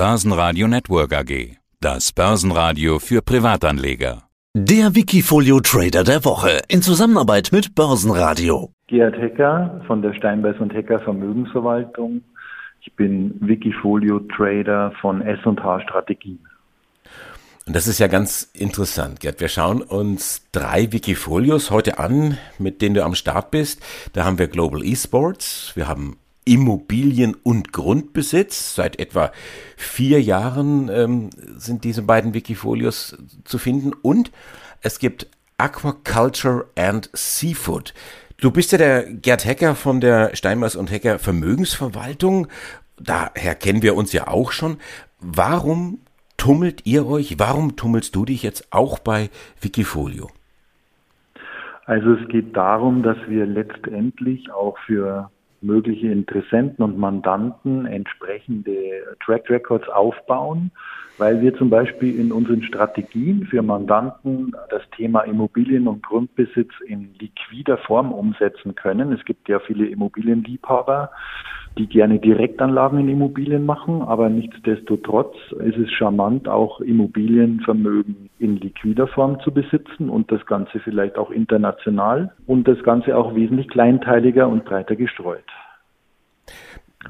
Börsenradio Network AG. Das Börsenradio für Privatanleger. Der Wikifolio Trader der Woche in Zusammenarbeit mit Börsenradio. Gerhard Hecker von der Steinbeis und Hecker Vermögensverwaltung. Ich bin Wikifolio Trader von S&H Strategien. Und das ist ja ganz interessant, Gerd. Wir schauen uns drei Wikifolios heute an, mit denen du am Start bist. Da haben wir Global Esports, wir haben Immobilien und Grundbesitz. Seit etwa vier Jahren ähm, sind diese beiden Wikifolios zu finden. Und es gibt Aquaculture and Seafood. Du bist ja der Gerd Hecker von der Steinmeier und Hecker Vermögensverwaltung. Daher kennen wir uns ja auch schon. Warum tummelt ihr euch? Warum tummelst du dich jetzt auch bei Wikifolio? Also es geht darum, dass wir letztendlich auch für mögliche Interessenten und Mandanten entsprechende Track Records aufbauen, weil wir zum Beispiel in unseren Strategien für Mandanten das Thema Immobilien und Grundbesitz in liquider Form umsetzen können. Es gibt ja viele Immobilienliebhaber, die gerne Direktanlagen in Immobilien machen, aber nichtsdestotrotz ist es charmant, auch Immobilienvermögen in liquider Form zu besitzen und das Ganze vielleicht auch international und das Ganze auch wesentlich kleinteiliger und breiter gestreut.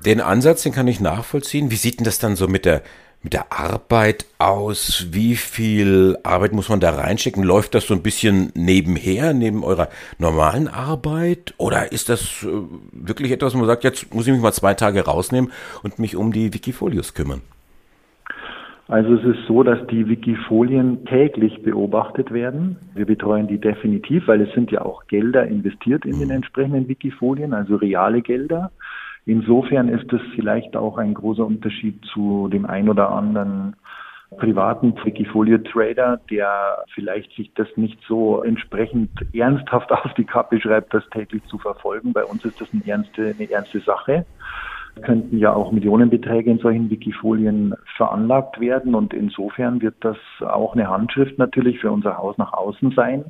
Den Ansatz, den kann ich nachvollziehen. Wie sieht denn das dann so mit der mit der Arbeit aus? Wie viel Arbeit muss man da reinstecken? Läuft das so ein bisschen nebenher, neben eurer normalen Arbeit? Oder ist das äh, wirklich etwas, wo man sagt, jetzt muss ich mich mal zwei Tage rausnehmen und mich um die Wikifolios kümmern? Also es ist so, dass die Wikifolien täglich beobachtet werden. Wir betreuen die definitiv, weil es sind ja auch Gelder investiert in den mhm. entsprechenden Wikifolien, also reale Gelder. Insofern ist es vielleicht auch ein großer Unterschied zu dem ein oder anderen privaten Wikifolio-Trader, der vielleicht sich das nicht so entsprechend ernsthaft auf die Kappe schreibt, das täglich zu verfolgen. Bei uns ist das eine ernste, eine ernste Sache. Könnten ja auch Millionenbeträge in solchen Wikifolien veranlagt werden und insofern wird das auch eine Handschrift natürlich für unser Haus nach außen sein.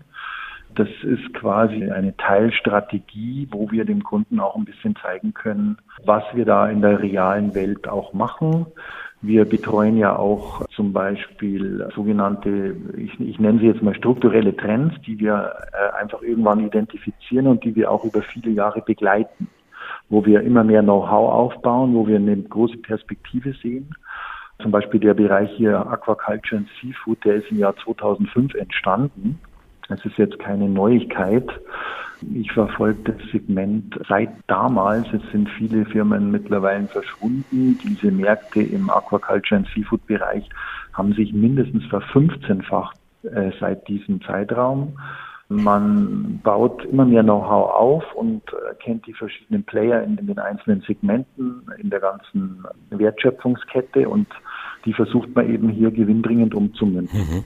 Das ist quasi eine Teilstrategie, wo wir dem Kunden auch ein bisschen zeigen können, was wir da in der realen Welt auch machen. Wir betreuen ja auch zum Beispiel sogenannte, ich, ich nenne sie jetzt mal strukturelle Trends, die wir äh, einfach irgendwann identifizieren und die wir auch über viele Jahre begleiten, wo wir immer mehr Know-how aufbauen, wo wir eine große Perspektive sehen. Zum Beispiel der Bereich hier Aquaculture and Seafood, der ist im Jahr 2005 entstanden es ist jetzt keine Neuigkeit. Ich verfolge das Segment seit damals. Es sind viele Firmen mittlerweile verschwunden. Diese Märkte im Aquaculture und Seafood Bereich haben sich mindestens verfünfzehnfacht äh, seit diesem Zeitraum. Man baut immer mehr Know-how auf und äh, kennt die verschiedenen Player in, den einzelnen Segmenten, in der ganzen Wertschöpfungskette und die versucht man eben hier gewinnbringend umzumünzen. Mhm.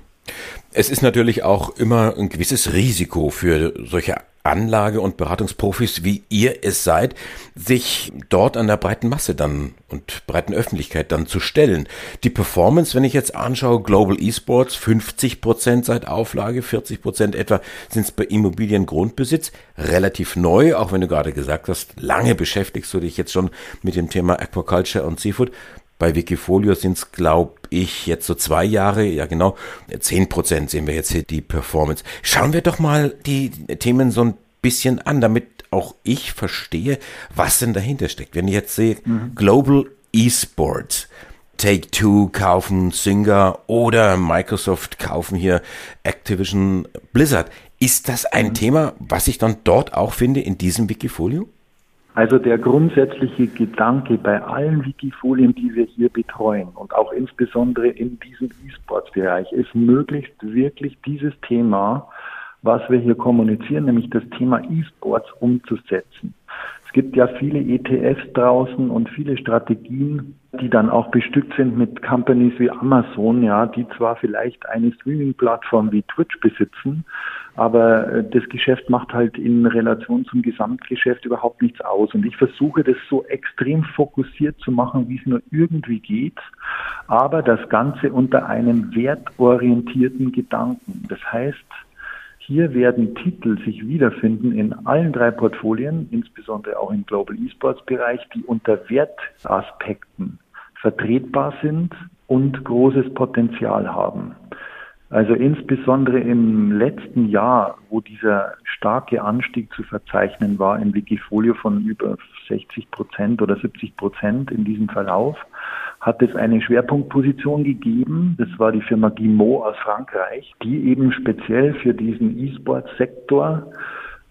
Es ist natürlich auch immer ein gewisses Risiko für solche Anlage- und Beratungsprofis, wie ihr es seid, sich dort an der breiten Masse dann und breiten Öffentlichkeit dann zu stellen. Die Performance, wenn ich jetzt anschaue, Global Esports, 50 Prozent seit Auflage, 40 Prozent etwa sind es bei Immobiliengrundbesitz, relativ neu, auch wenn du gerade gesagt hast, lange beschäftigst du dich jetzt schon mit dem Thema Aquaculture und Seafood. Bei Wikifolio sind es, glaube ich, jetzt so zwei Jahre, ja genau, zehn Prozent sehen wir jetzt hier die Performance. Schauen wir doch mal die Themen so ein bisschen an, damit auch ich verstehe, was denn dahinter steckt. Wenn ich jetzt sehe, mhm. Global Esports, Take-Two kaufen Singer oder Microsoft kaufen hier Activision Blizzard. Ist das ein mhm. Thema, was ich dann dort auch finde in diesem Wikifolio? Also der grundsätzliche Gedanke bei allen Wikifolien, die wir hier betreuen und auch insbesondere in diesem E-Sports-Bereich, ist möglichst wirklich dieses Thema, was wir hier kommunizieren, nämlich das Thema E-Sports umzusetzen. Es gibt ja viele ETFs draußen und viele Strategien, die dann auch bestückt sind mit Companies wie Amazon, ja, die zwar vielleicht eine Streaming-Plattform wie Twitch besitzen, aber äh, das Geschäft macht halt in Relation zum Gesamtgeschäft überhaupt nichts aus. Und ich versuche das so extrem fokussiert zu machen, wie es nur irgendwie geht, aber das Ganze unter einem wertorientierten Gedanken. Das heißt, hier werden Titel sich wiederfinden in allen drei Portfolien, insbesondere auch im Global Esports Bereich, die unter Wertaspekten vertretbar sind und großes Potenzial haben. Also insbesondere im letzten Jahr, wo dieser starke Anstieg zu verzeichnen war im Wikifolio von über 60 Prozent oder 70 Prozent in diesem Verlauf, hat es eine Schwerpunktposition gegeben. Das war die Firma Guimot aus Frankreich, die eben speziell für diesen E-Sport-Sektor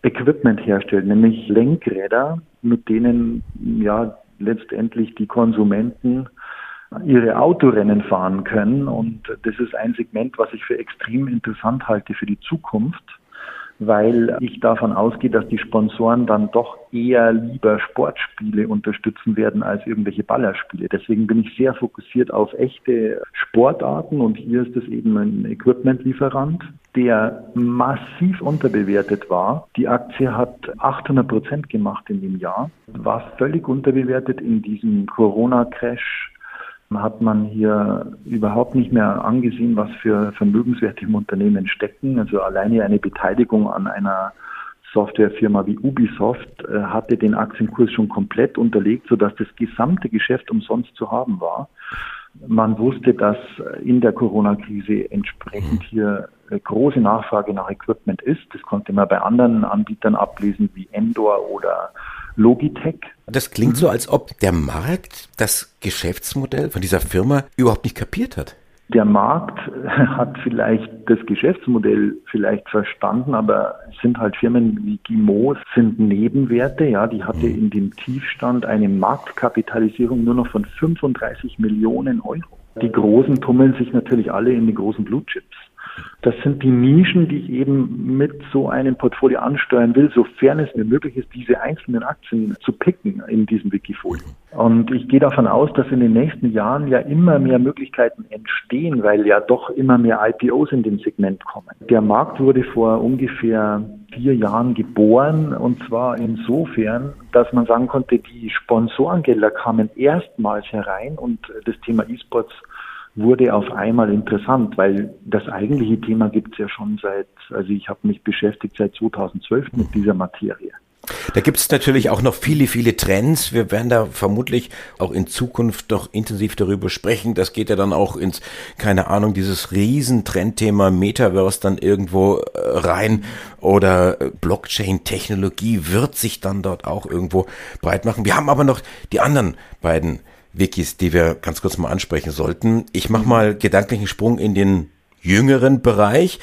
Equipment herstellt, nämlich Lenkräder, mit denen ja letztendlich die Konsumenten ihre Autorennen fahren können. Und das ist ein Segment, was ich für extrem interessant halte für die Zukunft, weil ich davon ausgehe, dass die Sponsoren dann doch eher lieber Sportspiele unterstützen werden als irgendwelche Ballerspiele. Deswegen bin ich sehr fokussiert auf echte Sportarten und hier ist es eben ein Equipmentlieferant, der massiv unterbewertet war. Die Aktie hat 800 Prozent gemacht in dem Jahr, war völlig unterbewertet in diesem Corona-Crash hat man hier überhaupt nicht mehr angesehen, was für Vermögenswerte im Unternehmen stecken. Also alleine eine Beteiligung an einer Softwarefirma wie Ubisoft äh, hatte den Aktienkurs schon komplett unterlegt, sodass das gesamte Geschäft umsonst zu haben war. Man wusste, dass in der Corona-Krise entsprechend hier äh, große Nachfrage nach Equipment ist. Das konnte man bei anderen Anbietern ablesen wie Endor oder Logitech. Das klingt mhm. so, als ob der Markt das Geschäftsmodell von dieser Firma überhaupt nicht kapiert hat. Der Markt hat vielleicht das Geschäftsmodell vielleicht verstanden, aber es sind halt Firmen wie Gimos sind Nebenwerte, ja, die hatte mhm. in dem Tiefstand eine Marktkapitalisierung nur noch von 35 Millionen Euro. Die Großen tummeln sich natürlich alle in die großen Blue Chips. Das sind die Nischen, die ich eben mit so einem Portfolio ansteuern will, sofern es mir möglich ist, diese einzelnen Aktien zu picken in diesem Wikifolio. Und ich gehe davon aus, dass in den nächsten Jahren ja immer mehr Möglichkeiten entstehen, weil ja doch immer mehr IPOs in dem Segment kommen. Der Markt wurde vor ungefähr vier Jahren geboren und zwar insofern, dass man sagen konnte, die Sponsorengelder kamen erstmals herein und das Thema E-Sports wurde auf einmal interessant, weil das eigentliche Thema gibt es ja schon seit, also ich habe mich beschäftigt seit 2012 mit dieser Materie. Da gibt es natürlich auch noch viele, viele Trends. Wir werden da vermutlich auch in Zukunft noch intensiv darüber sprechen. Das geht ja dann auch ins, keine Ahnung, dieses Riesentrendthema Metaverse dann irgendwo äh, rein oder äh, Blockchain-Technologie wird sich dann dort auch irgendwo breit machen. Wir haben aber noch die anderen beiden Wikis, die wir ganz kurz mal ansprechen sollten. Ich mache mal gedanklichen Sprung in den jüngeren Bereich.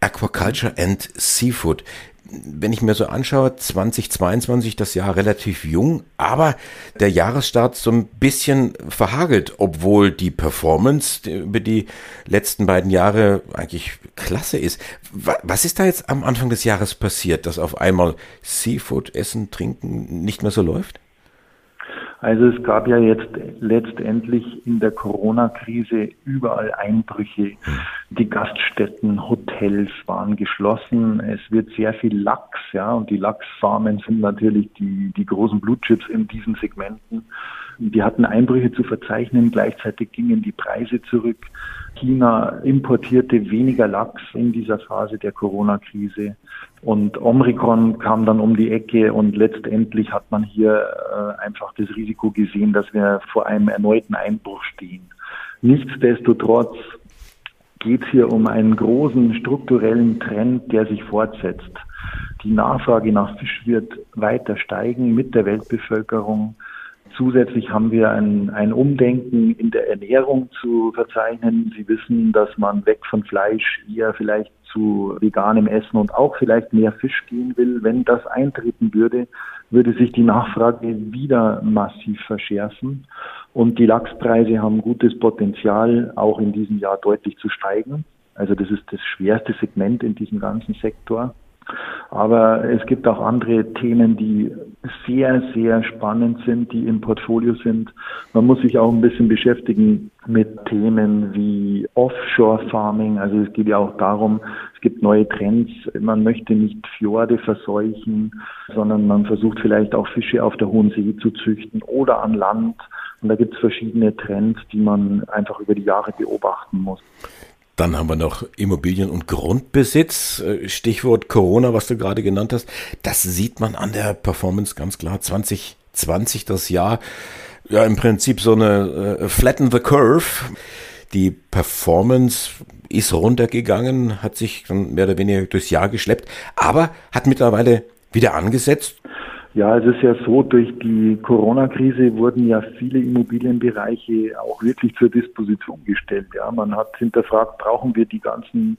Aquaculture and Seafood. Wenn ich mir so anschaue, 2022, das Jahr relativ jung, aber der Jahresstart so ein bisschen verhagelt, obwohl die Performance über die letzten beiden Jahre eigentlich klasse ist. Was ist da jetzt am Anfang des Jahres passiert, dass auf einmal Seafood, Essen, Trinken nicht mehr so läuft? Also es gab ja jetzt letztendlich in der Corona-Krise überall Einbrüche. Die Gaststätten, Hotels waren geschlossen. Es wird sehr viel Lachs, ja, und die Lachsfarmen sind natürlich die, die großen Blutchips in diesen Segmenten. Die hatten Einbrüche zu verzeichnen, gleichzeitig gingen die Preise zurück. China importierte weniger Lachs in dieser Phase der Corona-Krise. Und Omikron kam dann um die Ecke und letztendlich hat man hier äh, einfach das Risiko gesehen, dass wir vor einem erneuten Einbruch stehen. Nichtsdestotrotz geht es hier um einen großen strukturellen Trend, der sich fortsetzt. Die Nachfrage nach Fisch wird weiter steigen mit der Weltbevölkerung. Zusätzlich haben wir ein, ein Umdenken in der Ernährung zu verzeichnen. Sie wissen, dass man weg von Fleisch eher vielleicht zu veganem Essen und auch vielleicht mehr Fisch gehen will. Wenn das eintreten würde, würde sich die Nachfrage wieder massiv verschärfen. Und die Lachspreise haben gutes Potenzial, auch in diesem Jahr deutlich zu steigen. Also das ist das schwerste Segment in diesem ganzen Sektor. Aber es gibt auch andere Themen, die sehr, sehr spannend sind, die im Portfolio sind. Man muss sich auch ein bisschen beschäftigen mit Themen wie Offshore Farming. Also es geht ja auch darum, es gibt neue Trends. Man möchte nicht Fjorde verseuchen, sondern man versucht vielleicht auch Fische auf der hohen See zu züchten oder an Land. Und da gibt es verschiedene Trends, die man einfach über die Jahre beobachten muss. Dann haben wir noch Immobilien- und Grundbesitz. Äh, Stichwort Corona, was du gerade genannt hast. Das sieht man an der Performance ganz klar. 2020, das Jahr Ja, im Prinzip so eine äh, Flatten the Curve. Die Performance ist runtergegangen, hat sich dann mehr oder weniger durchs Jahr geschleppt, aber hat mittlerweile wieder angesetzt. Ja, es ist ja so, durch die Corona-Krise wurden ja viele Immobilienbereiche auch wirklich zur Disposition gestellt. Ja, man hat hinterfragt, brauchen wir die ganzen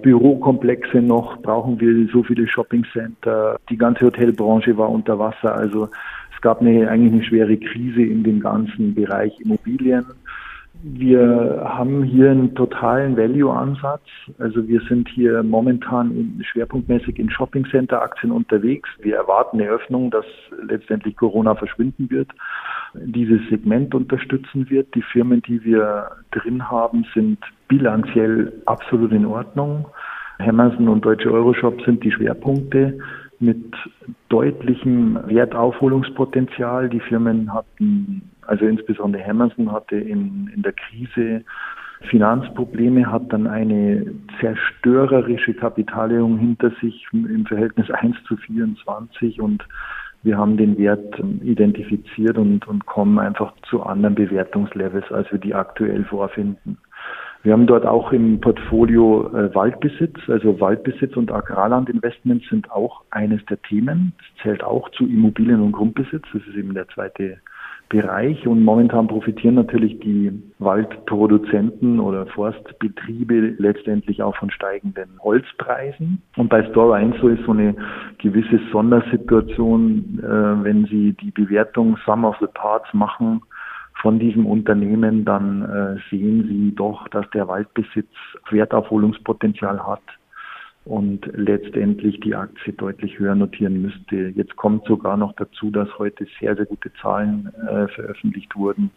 Bürokomplexe noch, brauchen wir so viele Shoppingcenter, die ganze Hotelbranche war unter Wasser. Also es gab eine, eigentlich eine schwere Krise in dem ganzen Bereich Immobilien. Wir haben hier einen totalen Value-Ansatz. Also wir sind hier momentan in, schwerpunktmäßig in Shopping-Center-Aktien unterwegs. Wir erwarten eine Öffnung, dass letztendlich Corona verschwinden wird, dieses Segment unterstützen wird. Die Firmen, die wir drin haben, sind bilanziell absolut in Ordnung. Hammerson und Deutsche Euroshop sind die Schwerpunkte mit deutlichem Wertaufholungspotenzial. Die Firmen hatten also insbesondere Hammerson hatte in, in der Krise Finanzprobleme, hat dann eine zerstörerische Kapitalerhöhung hinter sich im Verhältnis 1 zu 24 und wir haben den Wert identifiziert und, und kommen einfach zu anderen Bewertungslevels, als wir die aktuell vorfinden. Wir haben dort auch im Portfolio äh, Waldbesitz, also Waldbesitz und Agrarlandinvestments sind auch eines der Themen. Das zählt auch zu Immobilien- und Grundbesitz. Das ist eben der zweite Bereich und momentan profitieren natürlich die Waldproduzenten oder Forstbetriebe letztendlich auch von steigenden Holzpreisen. Und bei Store 1 so ist so eine gewisse Sondersituation, äh, wenn Sie die Bewertung Sum of the Parts machen von diesem Unternehmen, dann äh, sehen Sie doch, dass der Waldbesitz Wertaufholungspotenzial hat und letztendlich die Aktie deutlich höher notieren müsste. Jetzt kommt sogar noch dazu, dass heute sehr, sehr gute Zahlen äh, veröffentlicht wurden.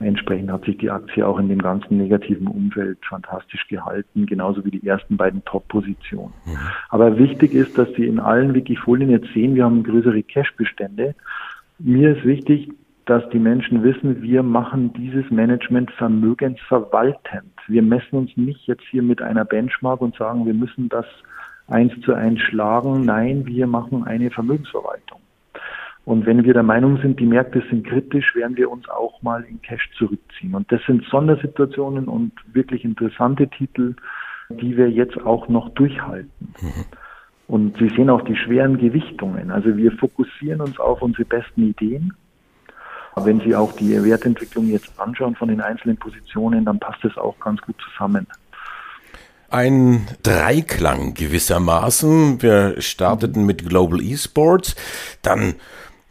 Entsprechend hat sich die Aktie auch in dem ganzen negativen Umfeld fantastisch gehalten, genauso wie die ersten beiden Top-Positionen. Mhm. Aber wichtig ist, dass Sie in allen Wikifolien jetzt sehen, wir haben größere Cash-Bestände. Mir ist wichtig, dass die Menschen wissen, wir machen dieses Management vermögensverwaltend. Wir messen uns nicht jetzt hier mit einer Benchmark und sagen, wir müssen das eins zu eins schlagen. Nein, wir machen eine Vermögensverwaltung. Und wenn wir der Meinung sind, die Märkte sind kritisch, werden wir uns auch mal in Cash zurückziehen. Und das sind Sondersituationen und wirklich interessante Titel, die wir jetzt auch noch durchhalten. Mhm. Und Sie sehen auch die schweren Gewichtungen. Also wir fokussieren uns auf unsere besten Ideen wenn Sie auch die Wertentwicklung jetzt anschauen von den einzelnen Positionen, dann passt es auch ganz gut zusammen. Ein Dreiklang gewissermaßen. Wir starteten mit Global Esports, dann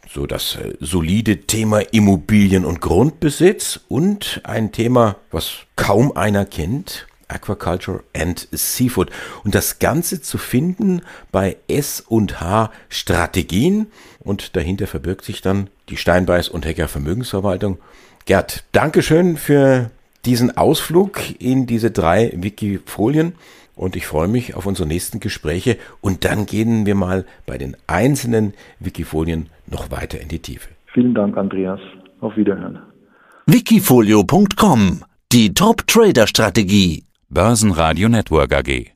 so das äh, solide Thema Immobilien und Grundbesitz und ein Thema, was kaum einer kennt, Aquaculture and Seafood. Und das Ganze zu finden bei S&H Strategien und dahinter verbirgt sich dann die Steinbeiß und Hecker Vermögensverwaltung. Gerd, Dankeschön für diesen Ausflug in diese drei Wikifolien und ich freue mich auf unsere nächsten Gespräche und dann gehen wir mal bei den einzelnen Wikifolien noch weiter in die Tiefe. Vielen Dank, Andreas. Auf Wiederhören. Wikifolio.com Die Top Trader Strategie. Börsenradio Network AG.